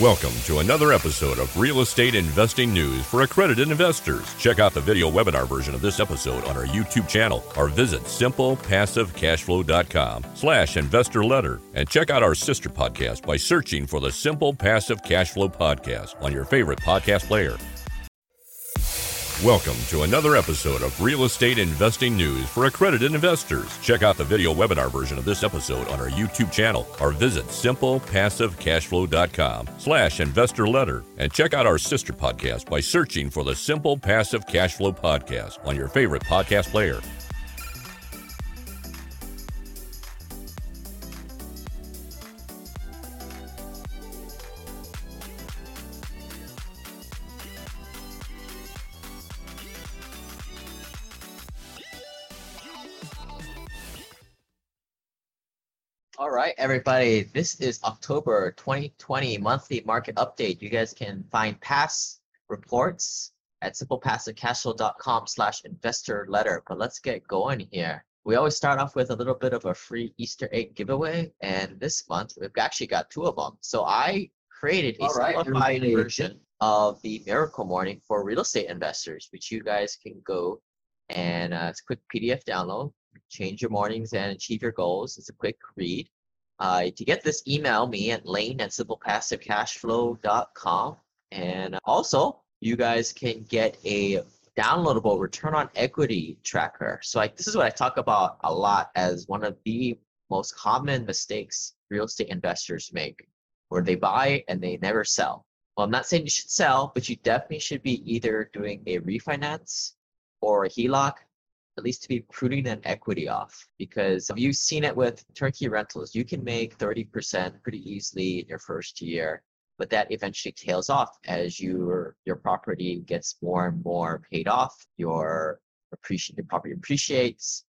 Welcome to another episode of Real Estate Investing News for accredited investors. Check out the video webinar version of this episode on our YouTube channel or visit simplepassivecashflow.com slash investor letter and check out our sister podcast by searching for the Simple Passive Cashflow Podcast on your favorite podcast player. Welcome to another episode of Real Estate Investing News for accredited investors. Check out the video webinar version of this episode on our YouTube channel or visit simplepassivecashflow.com slash investor letter and check out our sister podcast by searching for the Simple Passive Cashflow Podcast on your favorite podcast player. All right, everybody. This is October 2020 monthly market update. You guys can find past reports at simplepassivecashflow.com slash investor letter. But let's get going here. We always start off with a little bit of a free Easter egg giveaway. And this month, we've actually got two of them. So I created a All right, simplified everybody. version of the Miracle Morning for real estate investors, which you guys can go and uh, it's a quick PDF download change your mornings and achieve your goals. It's a quick read. Uh, to get this, email me at lane at simplepassivecashflow.com. And also, you guys can get a downloadable return on equity tracker. So, like, this is what I talk about a lot as one of the most common mistakes real estate investors make, where they buy and they never sell. Well, I'm not saying you should sell, but you definitely should be either doing a refinance or a HELOC at least to be pruning that equity off. Because you've seen it with turnkey rentals. You can make 30% pretty easily in your first year but that eventually tails off as your your property gets more and more paid off your appreciate your property appreciates.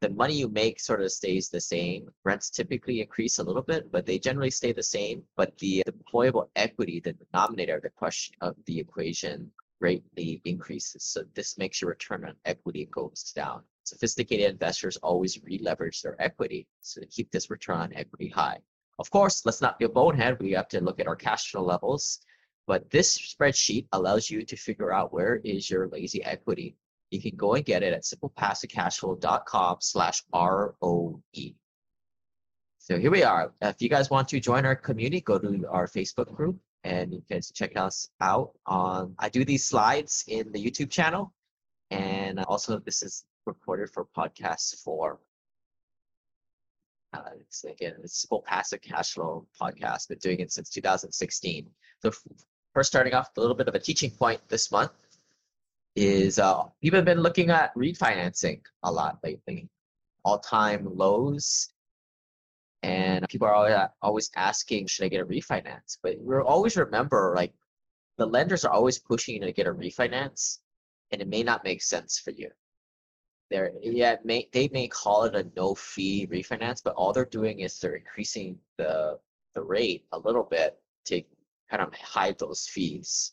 The money you make sort of stays the same. Rents typically increase a little bit but they generally stay the same. But the deployable equity the denominator the question of the equation greatly increases. So this makes your return on equity goes down. Sophisticated investors always re-leverage their equity so to keep this return on equity high. Of course, let's not be a bonehead. We have to look at our cash flow levels. But this spreadsheet allows you to figure out where is your lazy equity. You can go and get it at simplepassivecashflow.com slash ROE. So here we are. If you guys want to join our community, go to our Facebook group and you can check us out on i do these slides in the youtube channel and also this is recorded for podcast form uh, it's again it's passive cash flow podcast been doing it since 2016 so first starting off a little bit of a teaching point this month is uh, people have been looking at refinancing a lot lately. All-time lows Mm-hmm. and people are always, uh, always asking, should I get a refinance? But we'll always remember, like, the lenders are always pushing you to get a refinance, and it may not make sense for you. They're, yeah, may, they may call it a no fee refinance, but all they're doing is they're increasing the, the rate a little bit to kind of hide those fees.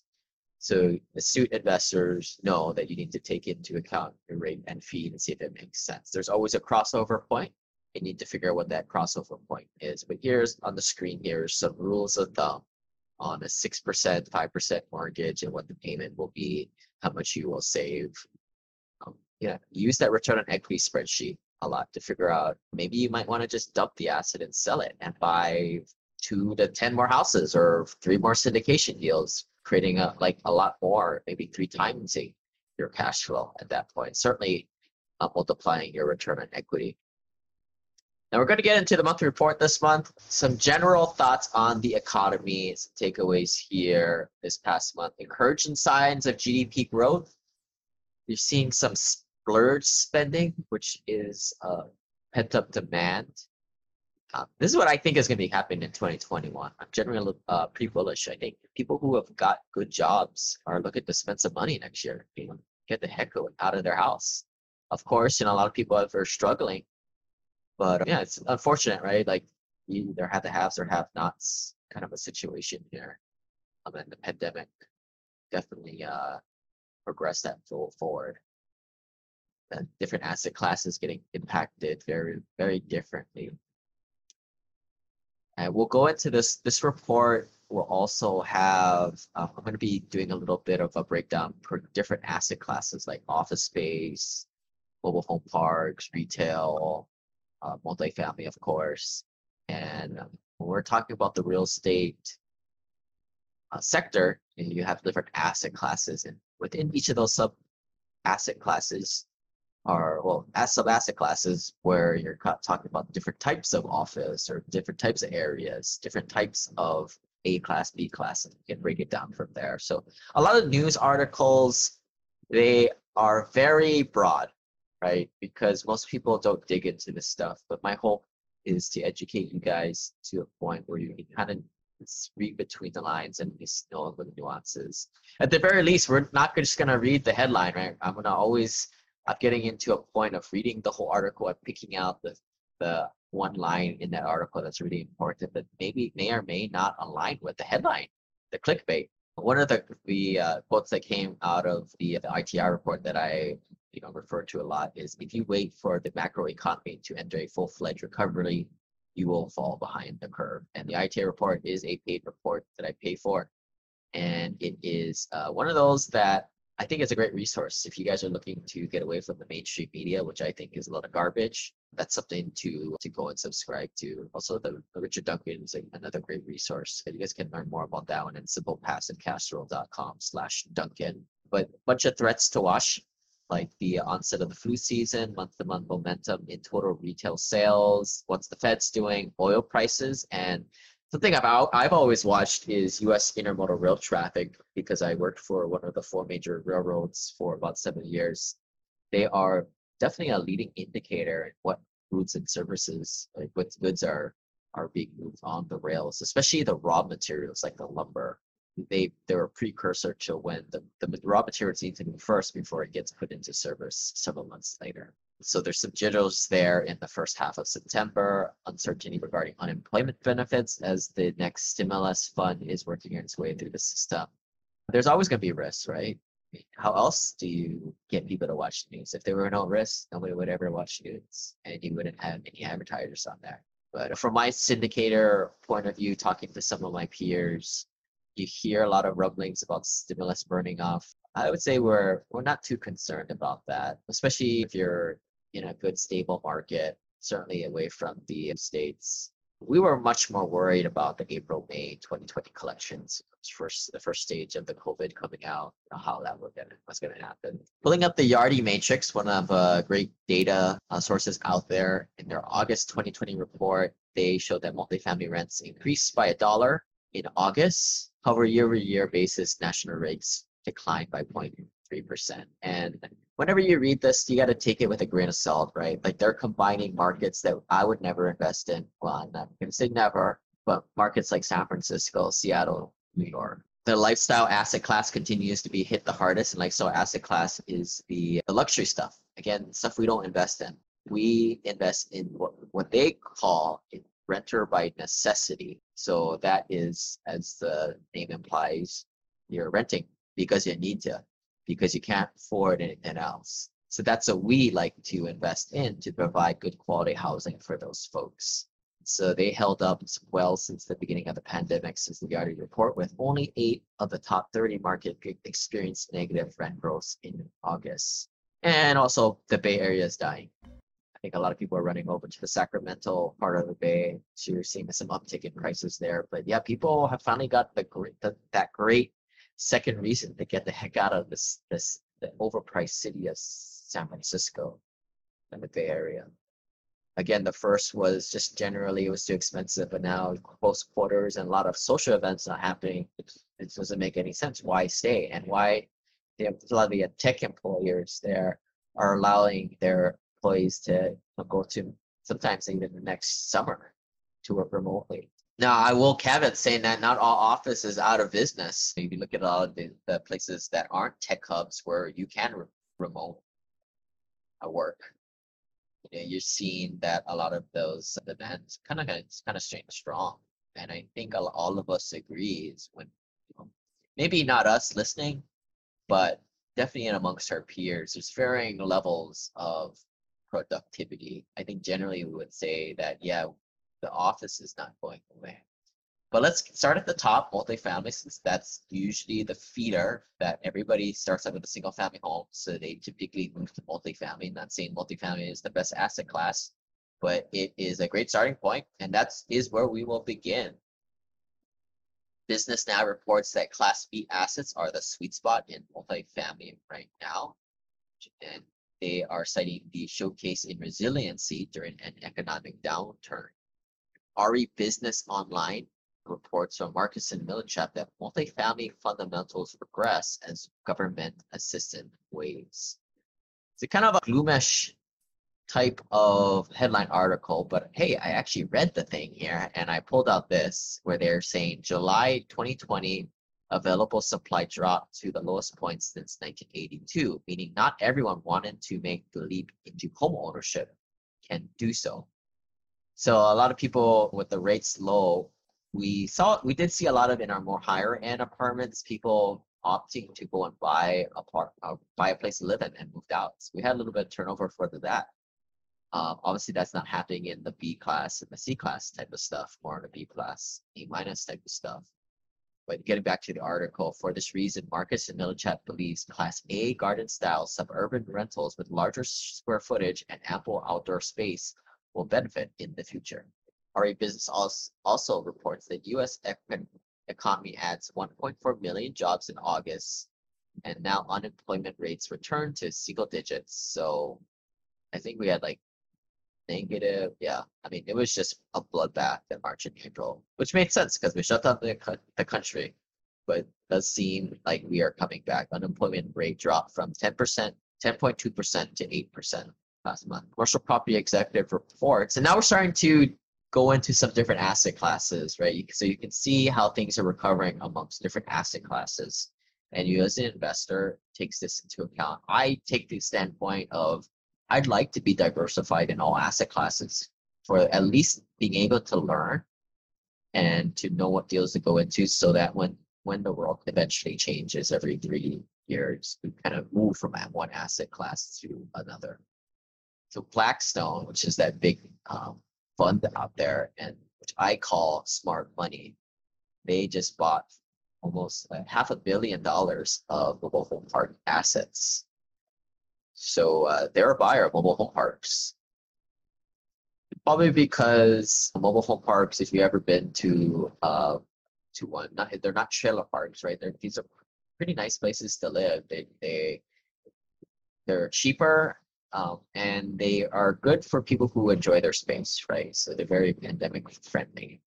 So astute investors know that you need to take into account your rate and fee and see if it makes sense. There's always a crossover point need to figure out what that crossover point is. But here's on the screen, here's some rules of thumb on a 6%, 5% mortgage and what the payment will be, how much you will save. Um, yeah, use that return on equity spreadsheet a lot to figure out maybe you might want to just dump the asset and sell it and buy two to 10 more houses or three more syndication deals, creating a, like a lot more, maybe three times your cash flow at that point. Certainly uh, multiplying your return on equity. Now we're going to get into the monthly report this month. Some general thoughts on the economy, some takeaways here this past month. Encouraging signs of GDP growth. You're seeing some splurge spending, which is uh, pent up demand. Uh, this is what I think is going to be happening in 2021. I'm generally uh, pretty bullish. I think people who have got good jobs are looking to spend some money next year. Get the heck out of their house. Of course, you know a lot of people are struggling but yeah, it's unfortunate, right? Like you either have the haves or have nots kind of a situation here. Um, and the pandemic definitely uh, progressed that full forward. And different asset classes getting impacted very, very differently. And we'll go into this this report we'll also have, um, I'm going to be doing a little bit of a breakdown for different asset classes like office space, mobile home parks, retail, uh, multifamily, of course. And um, when we're talking about the real estate uh, sector, you have different asset classes, and within each of those sub asset classes are well, as sub asset classes where you're talking about different types of office or different types of areas, different types of A class, B class, and you can break it down from there. So a lot of news articles, they are very broad, right? Because most people don't dig into this stuff. But my hope is to educate you guys to a point where you can kind of read between the lines and just know the nuances. At the very least, we're not just gonna read the headline, right? I'm gonna always I'm getting into a point of reading the whole article and picking out the the one line in that article that's really important that maybe may or may not align with the headline, the clickbait. One of the the uh, quotes that came out of the the ITR report that I you know refer to a lot is if you wait for the macro economy to enter a full fledged recovery, you will fall behind the curve. And the ITR report is a paid report that I pay for, and it is uh, one of those that I think it's a great resource if you guys are looking to get away from the mainstream media, which I think is a lot of garbage. That's something to to go and subscribe to. Also, the, the Richard Duncan is another great resource, and you guys can learn more about that one at simplepassivecashflow.com slash Duncan. But bunch of threats to watch, like the onset of the flu season, month-to-month momentum in total retail sales, what's the Fed's doing, oil prices, and Something I've I've always watched is U.S. intermodal rail traffic because I worked for one of the four major railroads for about seven years. They are definitely a leading indicator in what goods and services, like what goods are are being moved on the rails, especially the raw materials like the lumber. They they're a precursor to when the, the raw materials need to first before it gets put into service several months later. So there's some jitters there in the first half of September, uncertainty regarding unemployment benefits as the next stimulus fund is working its way through the system. There's always going to be risks, right? How else do you get people to watch the news? If there were no risks, nobody would ever watch news and you wouldn't have any advertisers on there. But from my syndicator point of view, talking to some of my peers, you hear a lot of rumblings about stimulus burning off. I would say we're we're not too concerned about that, especially if you're in a good stable market, certainly away from the states. We were much more worried about the April May 2020 collections, first the first stage of the COVID coming out, you know, how that was going to happen. Pulling up the Yardi Matrix, one of uh, great data uh, sources out there, in their August 2020 report, they showed that multifamily rents increased by a dollar in August. However, year-over-year basis, national rates declined by 0.3%. And whenever you read this, you got to take it with a grain of salt, right? Like they're combining markets that I would never invest in. Well, I'm not going to say never, but markets like San Francisco, Seattle, New York. The lifestyle asset class continues to be hit the hardest, and lifestyle asset class is the, the luxury stuff. Again, stuff we don't invest in. We invest in what, what they call renter by necessity. So that is, as the name implies, you're renting because you need to because you can't afford anything else. So that's what we like to invest in to provide good quality housing for those folks. So they held up well since the beginning of the pandemic, since the Yardi report, with only eight of the top 30 market experienced negative rent growth in August. And also the Bay Area is dying. I think a lot of people are running over to the Sacramento part of the Bay. So you're seeing some uptick in prices there. But yeah, people have finally got the great the, that great second reason to get the heck out of this this the overpriced city of San Francisco and the Bay Area. Again, the first was just generally it was too expensive, but now close quarters and a lot of social events are happening. It, it doesn't make any sense. Why stay and why a lot of the tech employers there are allowing their employees to go to sometimes even the next summer to work remotely. Now, I will caveat saying that not all office is out of business. If you look at all the, the places that aren't tech hubs where you can re- remote uh, work, you know, you're seeing that a lot of those events kind of kind of staying strong. And I think all of us agree is when you know, maybe not us listening, but definitely amongst our peers, there's varying levels of productivity. I think generally we would say that yeah, the office is not going away. But let's start at the top, multifamily, since that's usually the feeder that everybody starts out with a single family home. So they typically move to multifamily. Not saying multifamily is the best asset class, but it is a great starting point, and that's is where we will begin. Business Now reports that Class B assets are the sweet spot in multifamily right now, and they are citing the showcase in resiliency during an economic downturn. RE Business Online reports from Marcus and Millichap that multifamily fundamentals regress as government assistance waves. It's a kind of a gloomish type of headline article, but hey, I actually read the thing here and I pulled out this where they're saying July 2020 available supply dropped to the lowest point since 1982, meaning not everyone wanted to make the leap into home ownership can do so. So a lot of people with the rates low, we saw we did see a lot of in our more higher end apartments, people opting to go and buy a part, uh, buy a place to live in and moved out. So we had a little bit of turnover for that. Um, obviously, that's not happening in the B class and the C class type of stuff, more in the B plus, A minus type of stuff. But getting back to the article, for this reason, Marcus and Millichap believes Class A garden style suburban rentals with larger square footage and ample outdoor space will benefit in the future. RE Business also reports that U.S. economy adds 1.4 million jobs in August, and now unemployment rates return to single digits. So I think we had like negative. Yeah, I mean, it was just a bloodbath in March and April, which made sense because we shut down the, the country. But it does seem like we are coming back. Unemployment rate dropped from 10%, 10.2% to 8% last month. Commercial property executive reports, and now we're starting to go into some different asset classes, right? So you can see how things are recovering amongst different asset classes. And you as an investor takes this into account. I take the standpoint of I'd like to be diversified in all asset classes for at least being able to learn and to know what deals to go into so that when when the world eventually changes every three years, we kind of move from one asset class to another. So Blackstone, which is that big um, fund out there, and which I call smart money, they just bought almost half a billion dollars of mobile home park assets so uh, they're a buyer of mobile home parks. Probably because mobile home parks, if you've ever been to uh, to one, not they're not trailer parks, right? They're these are pretty nice places to live. They they they're cheaper um, and they are good for people who enjoy their space, right? So they're very pandemic friendly.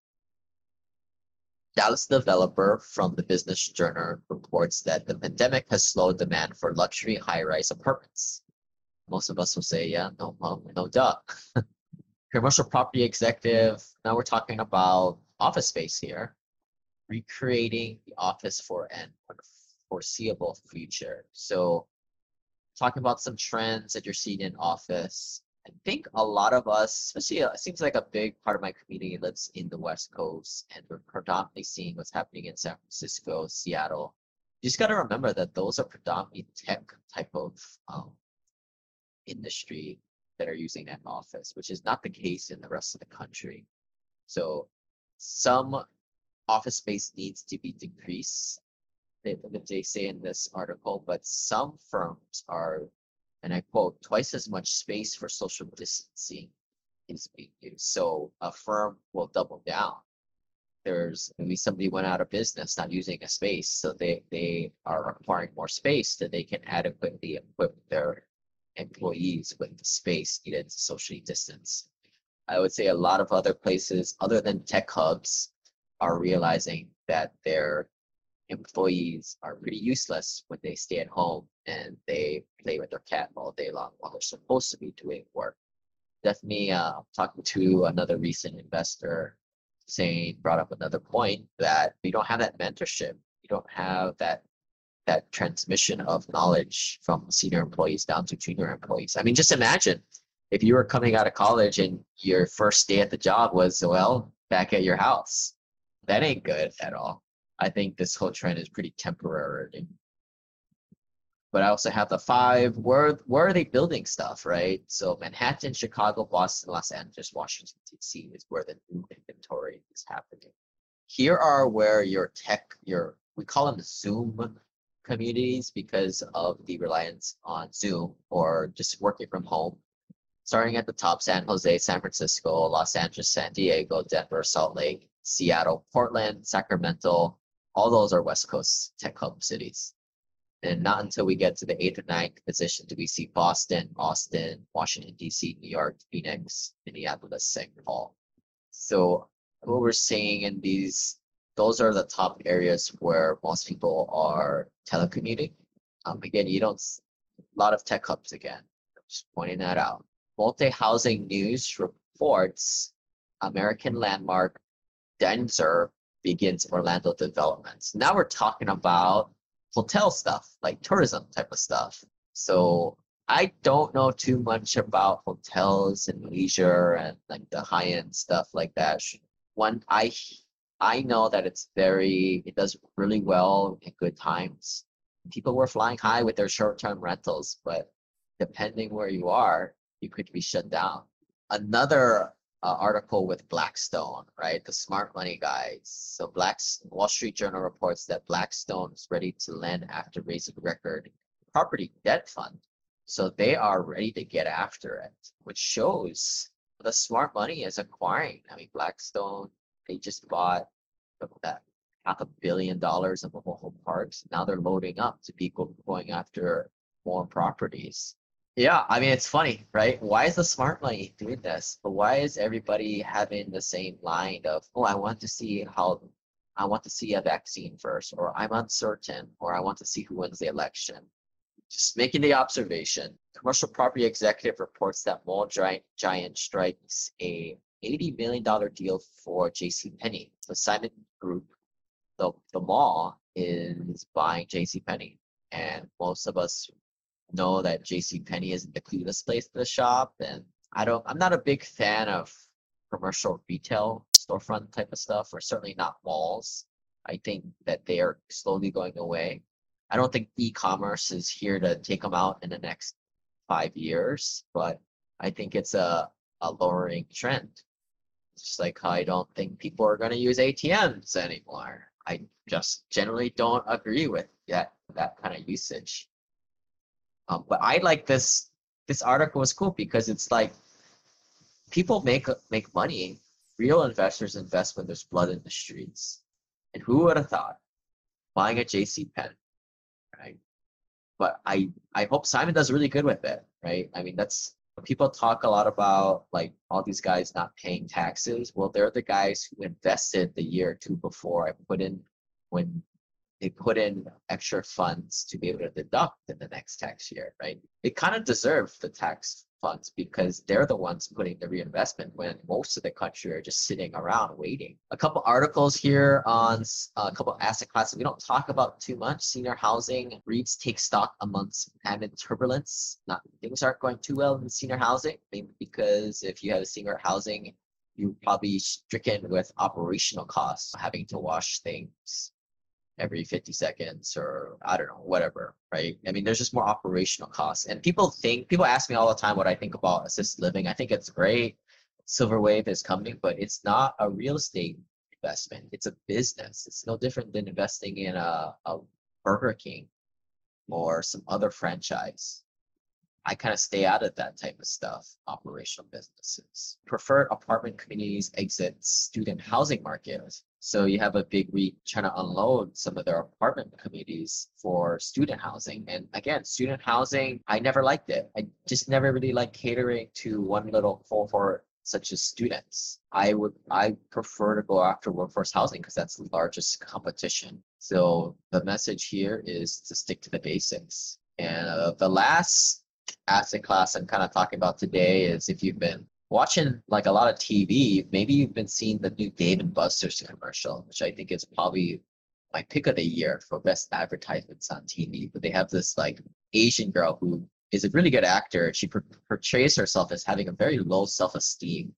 Dallas developer from the Business Journal reports that the pandemic has slowed demand for luxury high-rise apartments. Most of us will say, yeah, no, no, no duh. Commercial property executive, now we're talking about office space here, recreating the office for an foreseeable future. So talking about some trends that you're seeing in office, I think a lot of us, especially uh, it seems like a big part of my community lives in the West Coast, and we're predominantly seeing what's happening in San Francisco, Seattle. You just got to remember that those are predominantly tech type of um, industry that are using that office, which is not the case in the rest of the country. So some office space needs to be decreased, they, they say in this article, but some firms are and I quote, twice as much space for social distancing is being used. So a firm will double down. There's maybe somebody went out of business, not using a space, so they, they are acquiring more space so they can adequately equip their employees with the space needed to socially distance. I would say a lot of other places, other than tech hubs, are realizing that their employees are pretty useless when they stay at home and they play with their cat all day long while they're supposed to be doing work. Definitely uh, talking to another recent investor saying, brought up another point that you don't have that mentorship. You don't have that that transmission of knowledge from senior employees down to junior employees. I mean, just imagine if you were coming out of college and your first day at the job was, well, back at your house. That ain't good at all. I think this whole trend is pretty temporary. But I also have the five. Where where are they building stuff, right? So Manhattan, Chicago, Boston, Los Angeles, Washington D.C. is where the new inventory is happening. here are where your tech, your we call them Zoom communities because of the reliance on Zoom or just working from home. Starting at the top, San Jose, San Francisco, Los Angeles, San Diego, Denver, Salt Lake, Seattle, Portland, Sacramento, all those are West Coast tech hub cities. And not until we get to the eighth or ninth position do we see Boston, Austin, Washington, D.C., New York, Phoenix, Minneapolis, St. Paul. So what we're seeing in these, those are the top areas where most people are telecommuting. Um, again, you don't, a lot of tech hubs again, just pointing that out. Multi-housing news reports American landmark Denzer begins Orlando developments. Now we're talking about hotel stuff, like tourism type of stuff. So I don't know too much about hotels and leisure and like the high end stuff like that. One, I I know that it's very it does really well in good times. People were flying high with their short term rentals, but depending where you are, you could be shut down. Another uh, article with Blackstone, right? The smart money guys. So Black's Wall Street Journal reports that Blackstone is ready to lend after raising record property debt fund. So they are ready to get after it, which shows the smart money is acquiring. I mean, Blackstone, they just bought that half a billion dollars of mobile parks. Now they're loading up to be going after more properties. Yeah, I mean it's funny, right? Why is the smart money doing this? But why is everybody having the same line of, oh, I want to see how I want to see a vaccine first, or I'm uncertain, or I want to see who wins the election. Just making the observation. Commercial property executive reports that mall giant, giant strikes a $80 million deal for J.C. Penney. The Simon Group, the, the mall is buying J.C. Penney. And most of us know that J.C. Penney isn't the cleanest place to shop, and I don't. I'm not a big fan of commercial retail storefront type of stuff, or certainly not malls. I think that they are slowly going away. I don't think e-commerce is here to take them out in the next five years, but I think it's a, a lowering trend. Just like I don't think people are going to use ATMs anymore. I just generally don't agree with that that kind of usage. Um, but I like this. This article was cool because it's like people make make money. Real investors invest when there's blood in the streets. And who would have thought buying a JC pen, right? But I I hope Simon does really good with it, right? I mean that's people talk a lot about like all these guys not paying taxes. Well, they're the guys who invested the year or two before I put in when they put in extra funds to be able to deduct in the next tax year, right? They kind of deserve the tax funds because they're the ones putting the reinvestment when most of the country are just sitting around waiting. A couple articles here on uh, a couple asset classes we don't talk about too much. Senior housing REITs take stock amongst amid turbulence. Not things aren't going too well in senior housing, maybe because if you have senior housing, you're probably stricken with operational costs, having to wash things every 50 seconds or I don't know, whatever, right? I mean, there's just more operational costs. And people think, people ask me all the time what I think about assisted living. I think it's great. Silver Wave is coming, but it's not a real estate investment. It's a business. It's no different than investing in a, a Burger King or some other franchise. I kind of stay out of that type of stuff, operational businesses. Preferred apartment communities exit student housing market. So you have a big REIT trying to unload some of their apartment communities for student housing. And again, student housing, I never liked it. I just never really liked catering to one little cohort such as students. I would I prefer to go after workforce housing because that's the largest competition. So the message here is to stick to the basics. And uh, the last asset class I'm kind of talking about today is if you've been watching like a lot of TV, maybe you've been seeing the new Dave and Buster's commercial, which I think is probably my pick of the year for best advertisements on TV. But they have this like Asian girl who is a really good actor. She per- portrays herself as having a very low self-esteem.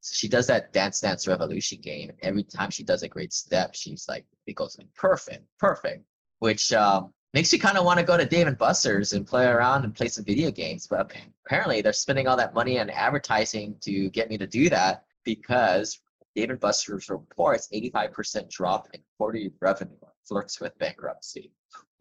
So she does that Dance Dance Revolution game. Every time she does a great step, she's like, it goes like perfect, perfect. Which um, makes you kind of want to go to Dave and Buster's and play around and play some video games. But apparently, they're spending all that money on advertising to get me to do that because Dave and Buster's reports 85% drop in quarterly revenue flirts with bankruptcy.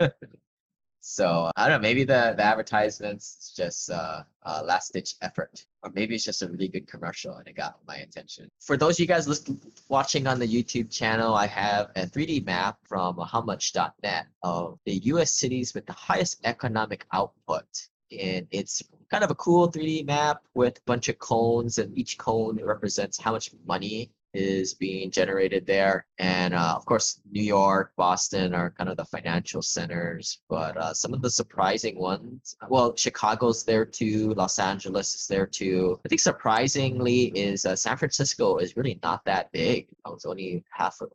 so I don't know, maybe the, the advertisements is just uh, a last ditch effort, or maybe it's just a really good commercial and it got my attention. For those of you guys listening, watching on the YouTube channel, I have a 3D map from howmuch.net of the US cities with the highest economic output and it's kind of a cool 3D map with a bunch of cones, and each cone represents how much money is being generated there. And uh, of course, New York, Boston are kind of the financial centers, but uh, some of the surprising ones, well, Chicago's there too, Los Angeles is there too. I think surprisingly is uh, San Francisco is really not that big. It's only half of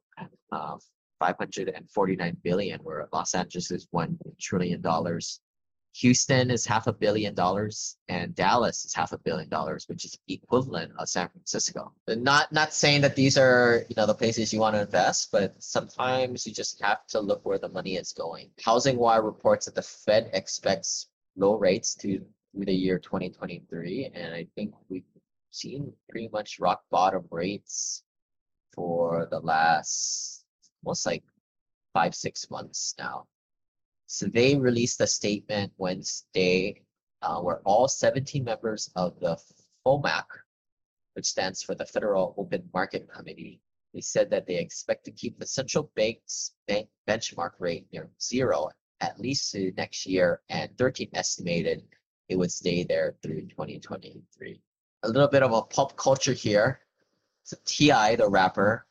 uh, 549 billion, where Los Angeles is one trillion dollars. Houston is half a billion dollars and Dallas is half a billion dollars, which is equivalent of San Francisco. Not not saying that these are you know the places you want to invest, but sometimes you just have to look where the money is going. Housing Wire reports that the Fed expects low rates to through the year 2023, and I think we've seen pretty much rock bottom rates for the last almost like five six months now. So they released a statement Wednesday uh, where all 17 members of the FOMAC, which stands for the Federal Open Market Committee, they said that they expect to keep the central bank's bank benchmark rate near zero at least to next year, and 13 estimated it would stay there through 2023. A little bit of a pop culture here. So T.I., the rapper,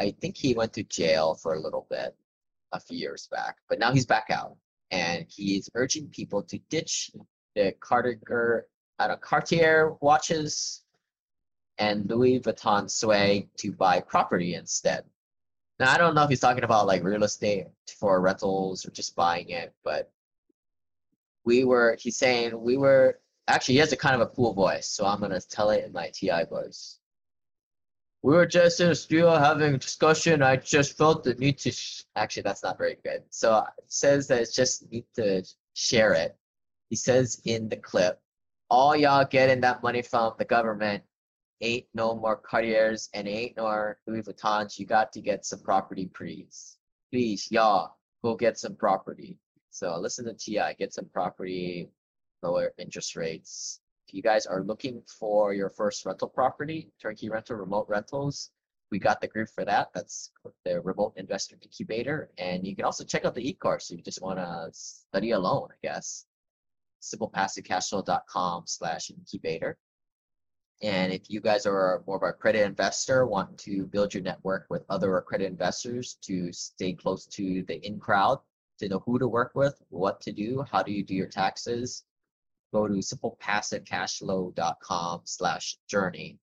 I think he went to jail for a little bit a few years back, but now he's back out and he's urging people to ditch the Cartier, uh, Cartier watches and Louis Vuitton swag to buy property instead. Now I don't know if he's talking about like real estate for rentals or just buying it, but we were he's saying we were actually he has a kind of a cool voice, so I'm gonna tell it in my TI voice we were just in a studio having a discussion. I just felt the need to. Sh- Actually, that's not very good. So uh, it says that it's just need to share it. He says in the clip, all y'all getting that money from the government ain't no more Cartiers and ain't no Louis Vuittons. You got to get some property, please. Please, y'all, go get some property. So listen to T.I. Get some property, lower interest rates, you guys are looking for your first rental property, turnkey rental, remote rentals, we got the group for that. That's the Remote Investor Incubator. And you can also check out the e-course if you just want to study alone, I guess. SimplePassiveCashflow.com slash incubator. And if you guys are more of a credit investor, want to build your network with other accredited investors to stay close to the in crowd, to know who to work with, what to do, how do you do your taxes, go to simplepassivecashflow.com slash journey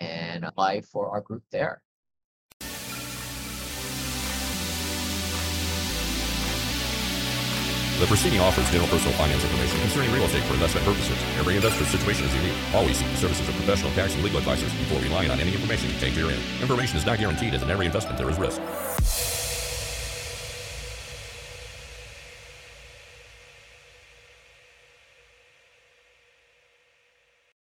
and apply for our group there. The preceding offers general personal finance information concerning real estate for investment purposes. Every investor's situation is unique. Always seek the services of professional tax and legal advisors before relying on any information contained herein. Information is not guaranteed as in every investment there is risk.